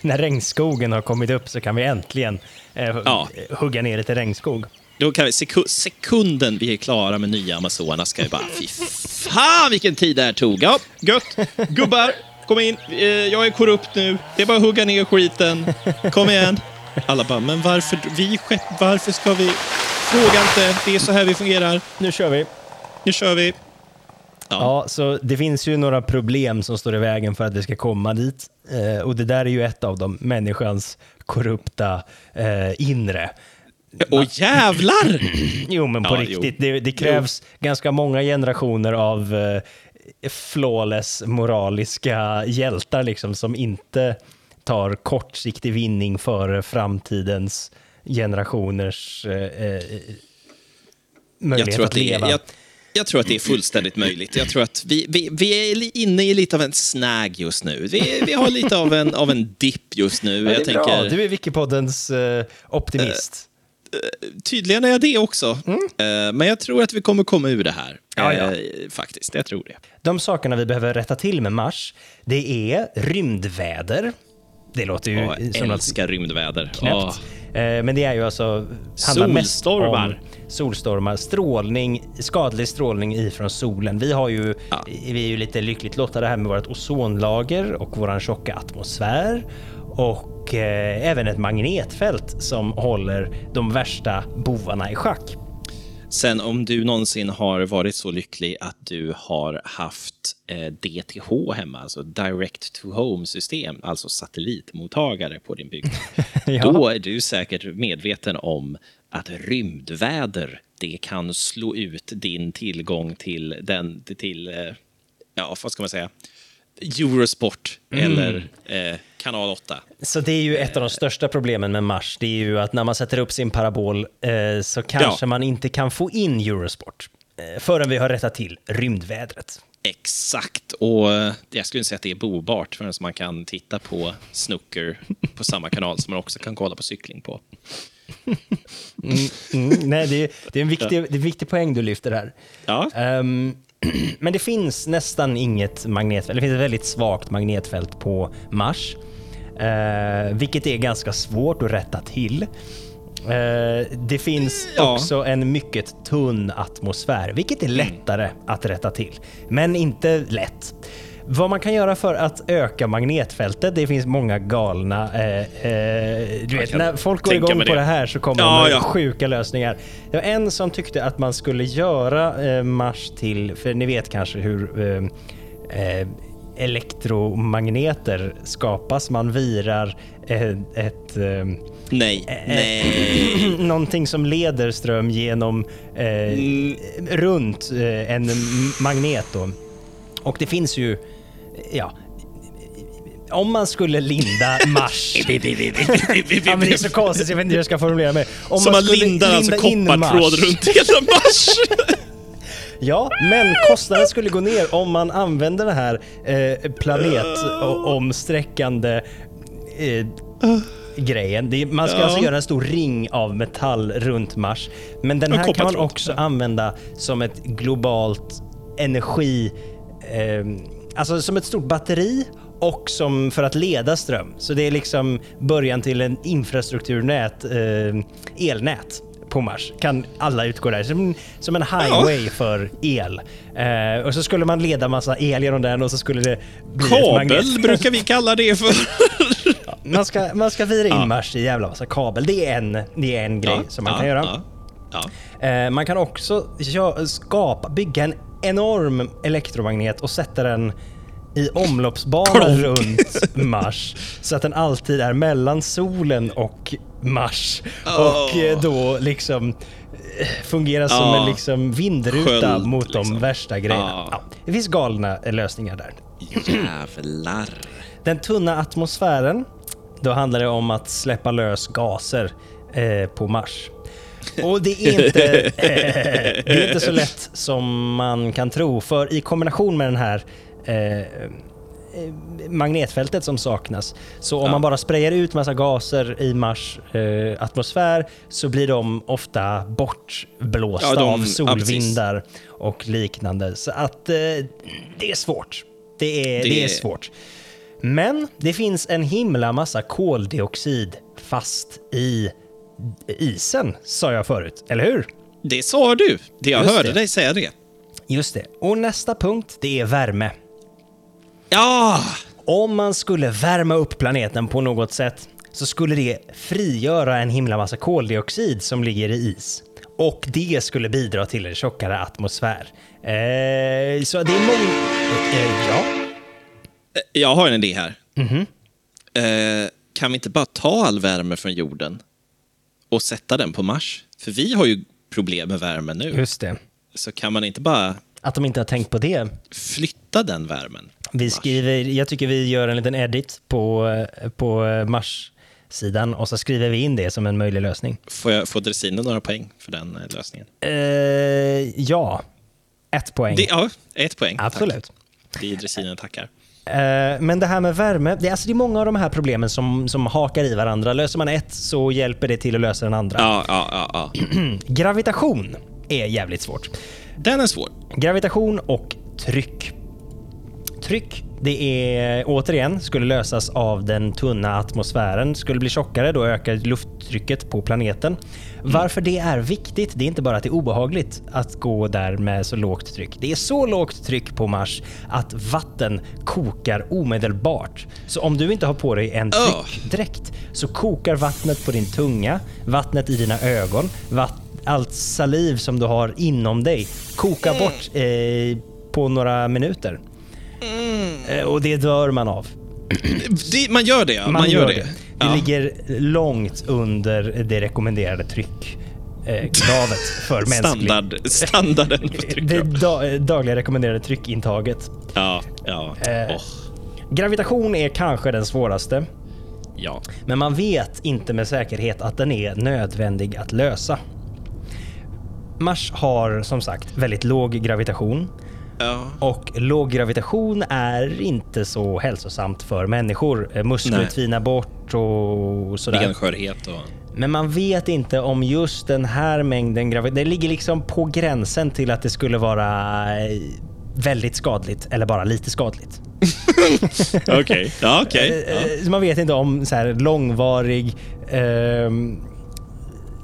När regnskogen har kommit upp så kan vi äntligen eh, Ja. hugga ner lite regnskog. Då kan vi, seku- sekunden vi är klara med nya Amazonas ska vi bara, fy fan vilken tid det här tog. Ja, gött. Gubbar, kom in. Eh, Jag är korrupt nu. Det är bara att hugga ner skiten. Kom igen. Alla bara, men varför, vi skepp, varför ska vi... Fråga inte, det är så här vi fungerar. Nu kör vi. Nu kör vi. Ja. Ja, så det finns ju några problem som står i vägen för att vi ska komma dit. Eh, och det där är ju ett av dem, människans korrupta eh, inre. Och jävlar! Jo, men på Ja, riktigt. jo. Det, det krävs ganska många generationer av eh, flawless moraliska hjältar liksom, som inte tar kortsiktig vinning före framtidens generationers eh, eh, Jag möjlighet att, det är, leva. jag, jag tror att det är fullständigt möjligt. Jag tror att vi, vi, vi är inne i lite av en snag just nu. Vi, vi har lite av en, av en dipp just nu. Ja, det är jag bra. tänker, Du är Wikipoddens eh, optimist. Tydligen är jag det också. Mm. Eh, men jag tror att vi kommer komma ur det här. Ja, ja. Faktiskt, jag tror det. De sakerna vi behöver rätta till med Mars, det är rymdväder. Det låter ju Ja, jag som något älskar rymdväder. knäppt. Ja. Eh, Men det är ju alltså... handlar mest Solstormar. om Solstormar, strålning, skadlig strålning ifrån solen. Vi, har ju, Ja. vi är ju lite lyckligt lottade här med vårt ozonlager och vår tjocka atmosfär. Och eh, även ett magnetfält som håller de värsta bovarna i schack. Sen om du någonsin har varit så lycklig att du har haft DTH hemma, alltså Direct to Home-system, alltså satellitmottagare på din byggnad, Ja. då är du säkert medveten om att rymdväder, det kan slå ut din tillgång till, den, till eh, ja, vad ska man säga, Eurosport Mm. eller eh, Kanal 8. Så det är ju ett av de största problemen med Mars. Det är ju att när man sätter upp sin parabol eh, så kanske Ja. man inte kan få in Eurosport eh, förrän vi har rättat till rymdvädret. Exakt, och eh, jag skulle säga att det är bobart förrän man kan titta på snooker på samma kanal som man också kan kolla på cykling på. Mm, nej, det är, det, är en viktig, det är en viktig poäng du lyfter här. Ja, Ehm, men det finns nästan inget magnetfält. Det finns ett väldigt svagt magnetfält på Mars. eh, vilket är ganska svårt att rätta till. Eh, det finns Ja. också en mycket tunn atmosfär, vilket är lättare att rätta till. Men inte lätt. Vad man kan göra för att öka magnetfältet, det finns många galna... Eh, eh, du vet, när folk går igång mig på det. det här så kommer Ja, de med ja. sjuka lösningar. Det var en som tyckte att man skulle göra eh, Mars till, för ni vet kanske hur eh, eh, elektromagneter skapas. Man virar eh, ett... Eh, Nej, nej. någonting som leder ström genom eh, Mm. runt eh, en magnet då. Och det finns ju, ja, om man skulle linda Mars... ja, men det är så konstigt, jag vet inte hur jag ska formulera mig. Om Så man skulle lindar alltså in koppartråd runt hela Mars. Ja, men kostnaden skulle gå ner om man använder det här eh, planetomsträckande eh, grejen. Det, man ska Ja. alltså göra en stor ring av metall runt Mars. Men den här kan man också använda som ett globalt energi... Eh, alltså som ett stort batteri och som för att leda ström. Så det är liksom början till en infrastrukturnät, eh, elnät på Mars. Kan alla utgå där. Som, som en highway för el. Eh, och så skulle man leda massa el genom den och så skulle det bli Kabel brukar vi kalla det för. man, ska, man ska vira in Ja. Mars i jävla massa kabel. Det är en, det är en grej som man ja, kan göra. Ja, ja. Eh, man kan också skapa, bygga en enorm elektromagnet och sätta den i omloppsbana runt Mars. Så att den alltid är mellan solen och Mars. Och eh, då liksom eh, fungerar som Ja. en liksom vindruta Sköld, mot de liksom. värsta grejerna. Ja. Ja, det finns galna lösningar där. Jävlar. Den tunna atmosfären, då handlar det om att släppa lös gaser eh, på Mars. Och det är, inte, eh, det är inte så lätt som man kan tro, för i kombination med den här eh, magnetfältet som saknas, så om Ja. man bara sprayar ut massa gaser i Mars eh, atmosfär så blir de ofta bortblåsta Ja, de- av ja, solvindar och liknande. Så att eh, det är svårt. Det är, det... Det- är svårt. Men det finns en himla massa koldioxid fast i isen, sa jag förut. Eller hur? Det sa du. Det jag Just hörde det. dig säga det. Just det. Och nästa punkt, det är värme. Ja! Om man skulle värma upp planeten på något sätt så skulle det frigöra en himla massa koldioxid som ligger i is. Och det skulle bidra till en tjockare atmosfär. Eh, så det är många... Eh, ja. Jag har en idé här. Mhm. Eh, kan vi inte bara ta all värme från jorden och sätta den på Mars? För vi har ju problem med värmen nu. Just det. Så kan man inte bara Att de inte har tänkt på det. flytta den värmen? Vi skriver, jag tycker vi gör en liten edit på, på Mars-sidan och så skriver vi in det som en möjlig lösning. Får, jag, får dressinen några poäng för den eh, lösningen? Eh, ja, ett poäng. Det, ja, ett poäng. Absolut. Tack. Vi dressinen tackar. Eh, men det här med värme, det är, alltså det är många av de här problemen som, som hakar i varandra. Löser man ett så hjälper det till att lösa den andra. Ja, ja, ja, ja. Gravitation är jävligt svårt. Den är svår. Gravitation och tryck. Tryck, det är återigen, skulle lösas av den tunna atmosfären. Skulle bli tjockare, då ökar lufttrycket på planeten. Varför det är viktigt, det är inte bara att det är obehagligt att gå där med så lågt tryck. Det är så lågt tryck på Mars att vatten kokar omedelbart. Så om du inte har på dig en tryckdräkt så kokar vattnet på din tunga, vattnet i dina ögon, allt saliv som du har inom dig kokar bort eh, på några minuter. Eh, och det dör man av. Det, man gör det. Man, gör, det. Det Ja. ligger långt under det rekommenderade tryck. Eh, kravet för mänsklig... Standard, standarden tryck. Det da, dagliga rekommenderade tryckintaget. Ja, ja. Eh. Åh, Gravitation är kanske den svåraste, ja. men man vet inte med säkerhet att den är nödvändig att lösa. Mars har som sagt väldigt låg gravitation ja. och låg gravitation är inte så hälsosamt för människor. Eh, Muskler Nej. tvinar bort och sådär. Benskörhet och... Men man vet inte om just den här mängden gravitation... Det ligger liksom på gränsen till att det skulle vara eh, väldigt skadligt eller bara lite skadligt. Okej. Ja, okej. Eh, Ja. eh, Man vet inte om så här långvarig ehm,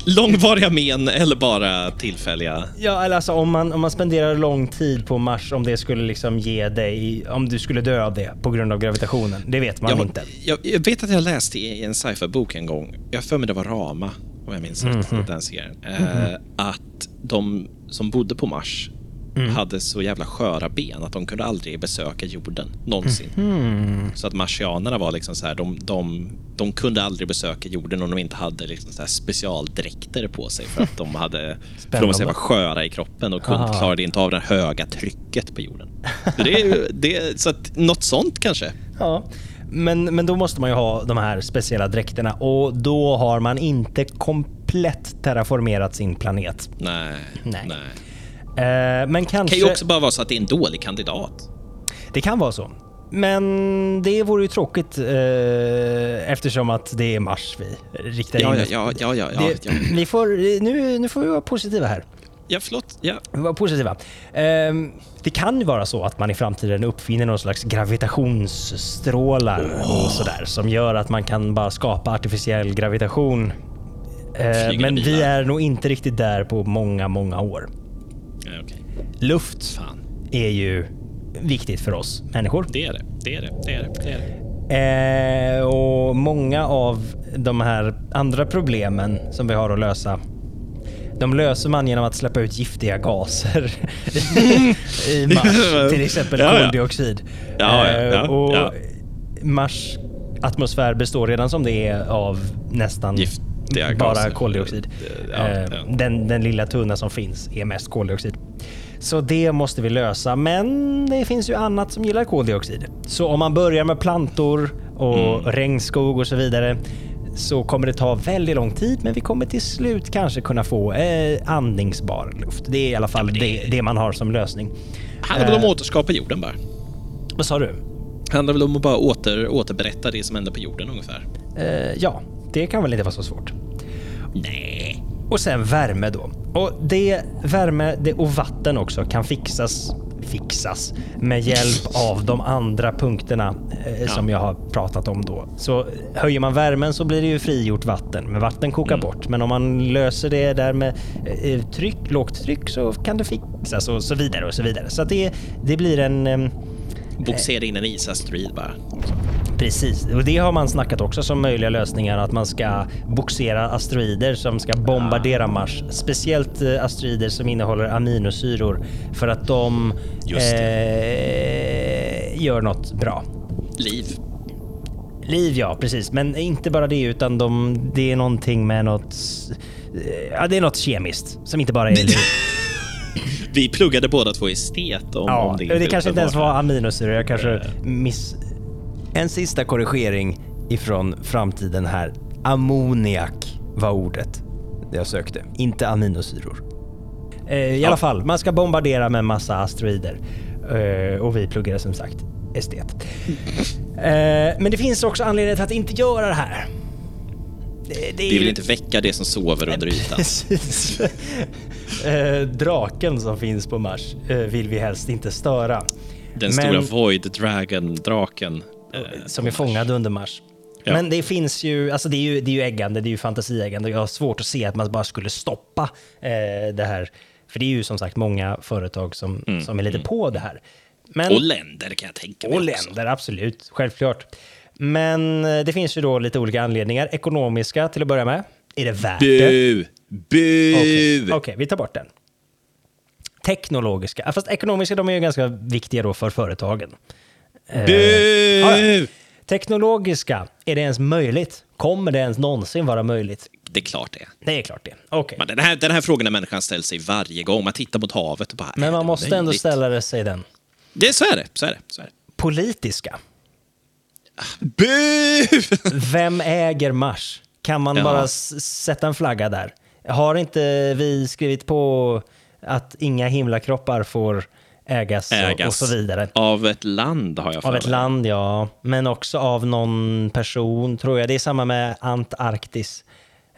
Långvariga men eller bara tillfälliga? Ja, eller alltså om man, om man spenderar lång tid på Mars, om det skulle liksom ge dig, om du skulle dö av det på grund av gravitationen. Det vet man Jag, inte. jag, jag vet att jag läste i en sci-fi-bok en gång, jag för mig det var Rama, om jag minns rätt, Mhm. den serien, eh, att de som bodde på Mars Mm. hade så jävla sköra ben att de kunde aldrig besöka jorden, någonsin. Mhm. Så att marsianerna var liksom så här, de, de, de kunde aldrig besöka jorden om de inte hade liksom så här specialdräkter på sig för att de hade, för de var så jävla sköra i kroppen och kunde, klarade inte av det höga trycket på jorden. Så, det är, det, så att något sånt kanske. Ja. Men, men då måste man ju ha de här speciella dräkterna och då har man inte komplett terraformerat sin planet. Nej. Nej. nej. Eh, men Det kanske... kan ju också bara vara så att det är en dålig kandidat. Det kan vara så. Men det vore ju tråkigt eh, eftersom att det är Mars vi riktar Ja, in ja, ja, ja, ja, det, ja. Vi får, nu, nu får vi vara positiva här. Ja, förlåt. Ja. Vara positiva. Ehm, det kan ju vara så att man i framtiden uppfinner någon slags gravitationsstrålar och sådär som gör att man kan bara skapa artificiell gravitation. Eh, men vi är nog inte riktigt där på många, många år. Ja okej. Luft Fan. är ju viktigt för oss människor. Det är det. Det är det. Det är det. Det är det. Eh, och många av de här andra problemen som vi har att lösa de löser man genom att släppa ut giftiga gaser i Mars. Till exempel Ja, koldioxid. Ja, ja, ja, Eh, och. Mars atmosfär består redan som det är av nästan Giftiga bara koldioxid. Ja, Eh, ja. Den, den lilla tunna som finns är mest koldioxid. Så det måste vi lösa. Men det finns ju annat som gillar koldioxid. Så om man börjar med plantor och Mm. regnskog och så vidare så kommer det ta väldigt lång tid, men vi kommer till slut kanske kunna få eh, andningsbar luft. Det är i alla fall det... det- Det, man har som lösning. handlar väl om Eh. att återskapa jorden bara. Vad sa du? handlar väl om att bara åter, återberätta det som hände på jorden ungefär. Eh, ja, det kan väl inte vara så svårt. Nej. Och sen värme då. Och det värme det, och vatten också kan fixas fixas med hjälp av de andra punkterna eh, som jag har pratat om då. Så höjer man värmen så blir det ju frigjort vatten, men vatten kokar bort. Men om man löser det där med eh, tryck, lågt tryck så kan det fixas och så vidare och så vidare. Så det, det blir en... ehm, Boxera in en isasteroid bara. Precis, och det har man snackat också som möjliga lösningar att man ska boxera asteroider som ska bombardera Mars. Speciellt eh, asteroider som innehåller aminosyror för att de eh, gör något bra. Liv. Liv ja, precis. Men inte bara det utan de, det är någonting med något... eh, Ja, det är något kemiskt som inte bara är liv. Vi pluggade båda två estet om, Ja, om det, det kanske inte ens var aminosyror. Jag kanske Eh. miss... En sista korrigering ifrån framtiden här. Ammoniak var ordet jag sökte, inte aminosyror. Eh, I alla fall, man ska bombardera med massa asteroider. Eh, och vi pluggade som sagt estet. Eh, men det finns också anledningar till att inte göra det här. Det, det är Vi vill inte väcka det som sover under ytan. Precis. Eh, draken som finns på Mars vill vi helst inte störa. Den Men- stora Void Dragon, draken. eh, som är fångad under Mars. Ja. Men det finns ju, alltså det är ju, det är ju äggande, det är ju fantasieggande och jag har svårt att se att man bara skulle stoppa eh, det här. För det är ju som sagt många företag som, som är lite på det här. Men, Mm, Och länder kan jag tänka mig och också. länder, absolut. Självklart. Men eh, det finns ju då lite olika anledningar. Ekonomiska till att börja med. Är det värt det? Bu! Bu! Okej, okej, vi tar bort den. Teknologiska, fast ekonomiska de är ju ganska viktiga då för företagen. Eh, ja, ja. Teknologiska, är det ens möjligt? Kommer det ens någonsin vara möjligt? Det är klart det. Det är klart det. Okej. Men den, här, den här frågan har människan ställt sig varje gång. Man tittar mot havet och bara... Men man måste ändå ställa sig den. Det, så är det. Så är det. Så är det. Politiska. Bu! Vem äger Mars? Kan man Ja. bara sätta en flagga där? Har inte vi skrivit på att inga himlakroppar får ägas, och- Ägas och så vidare? av ett land har jag för Av ett mig. land, ja. Men också av någon person, tror jag. Det är samma med Antarktis.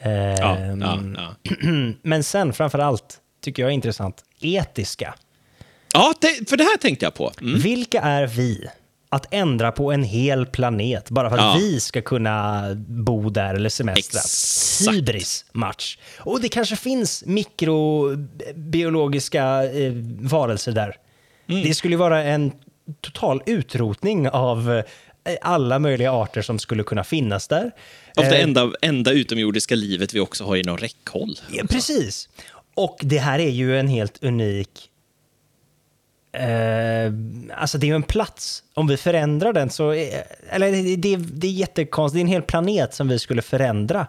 Ja, Ehm, ja, ja. Men sen, framför allt, tycker jag är intressant, etiska. ja det, för det här tänkte jag på. Mm. Vilka är vi att ändra på en hel planet bara för att Ja. vi ska kunna bo där eller semestra. Exakt. Hybris match. Och det kanske finns mikrobiologiska eh, varelser där. Mm. Det skulle vara en total utrotning av eh, alla möjliga arter som skulle kunna finnas där. Av det Eh, enda, enda utomjordiska livet vi också har inom räckhåll. Ja, precis. Och det här är ju en helt unik... Eh, alltså det är ju en plats. Om vi förändrar den så... Är, eller det, det, är jättekonstigt. Det är en hel planet som vi skulle förändra.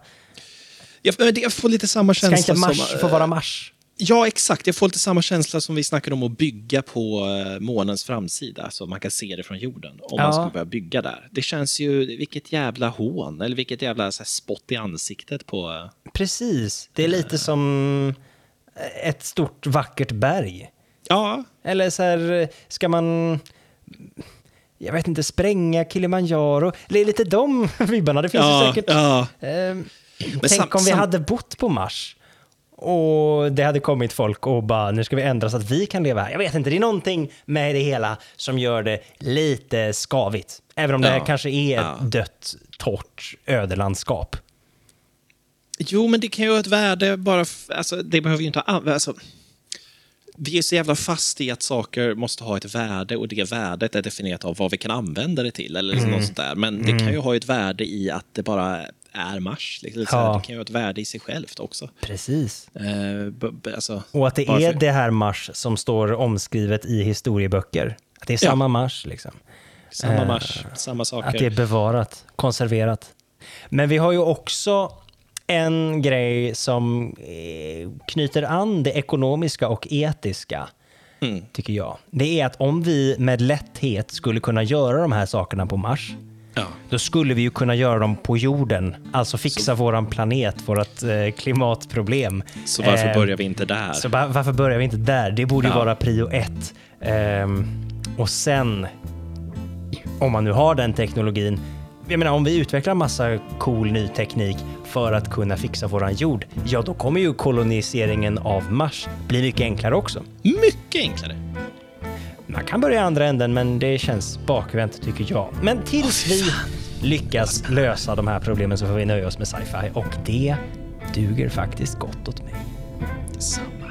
Jag, men det- jag får lite samma Ska känsla inte Mars som... få vara Mars? Ja, exakt. Jag får lite samma känsla som vi snackade om att bygga på eh, månens framsida, så man kan se det från jorden, om Ja. man skulle börja bygga där. Det känns ju, vilket jävla hån, eller vilket jävla så här, spott i ansiktet på... eh, Precis. Det är lite som ett stort vackert berg. Ja, Eller så här, ska man... Jag vet inte, spränga Kilimanjaro? Det är lite de vibbarna. Det finns ju ja, säkert... ja. Ehm, tänk om vi hade bott på Mars och det hade kommit folk och bara nu ska vi ändra så att vi kan leva här. Jag vet inte, det är någonting med det hela som gör det lite skavigt. Även om det här Ja, kanske är ett ja. dött, torrt ödelandskap. Jo, men det kan ju ha ett värde bara... Alltså, det behöver ju inte ha... an- Alltså, vi är så jävla fast i att saker måste ha ett värde och det värdet är definierat av vad vi kan använda det till. Eller liksom något sånt där. Men det kan ju ha ett värde i att det bara är Mars. Liksom. Ja. Det kan ju ha ett värde i sig självt också. Precis. Eh, alltså, Och att det bara är det här Mars som står omskrivet i historieböcker. Att det är Ja. samma Mars liksom. Samma eh, Mars, samma saker. Att det är bevarat, konserverat. Men vi har ju också en grej som eh, knyter an det ekonomiska och etiska, Mm. tycker jag. Det är att om vi med lätthet skulle kunna göra de här sakerna på Mars, Ja. då skulle vi ju kunna göra dem på jorden. Alltså fixa våran planet, vårt eh, klimatproblem. Så varför Eh, börjar vi inte där? Så va- varför börjar vi inte där? Det borde ju Ja. vara prio ett. Ehm, och sen, om man nu har den teknologin, jag menar om vi utvecklar massa cool ny teknik för att kunna fixa våran jord, ja då kommer ju koloniseringen av Mars bli mycket enklare också. Mycket enklare. Man kan börja i andra änden, men det känns bakvänt tycker jag. Men tills vi lyckas lösa de här problemen så får vi nöja oss med sci-fi och det duger faktiskt gott åt mig. Detsamma.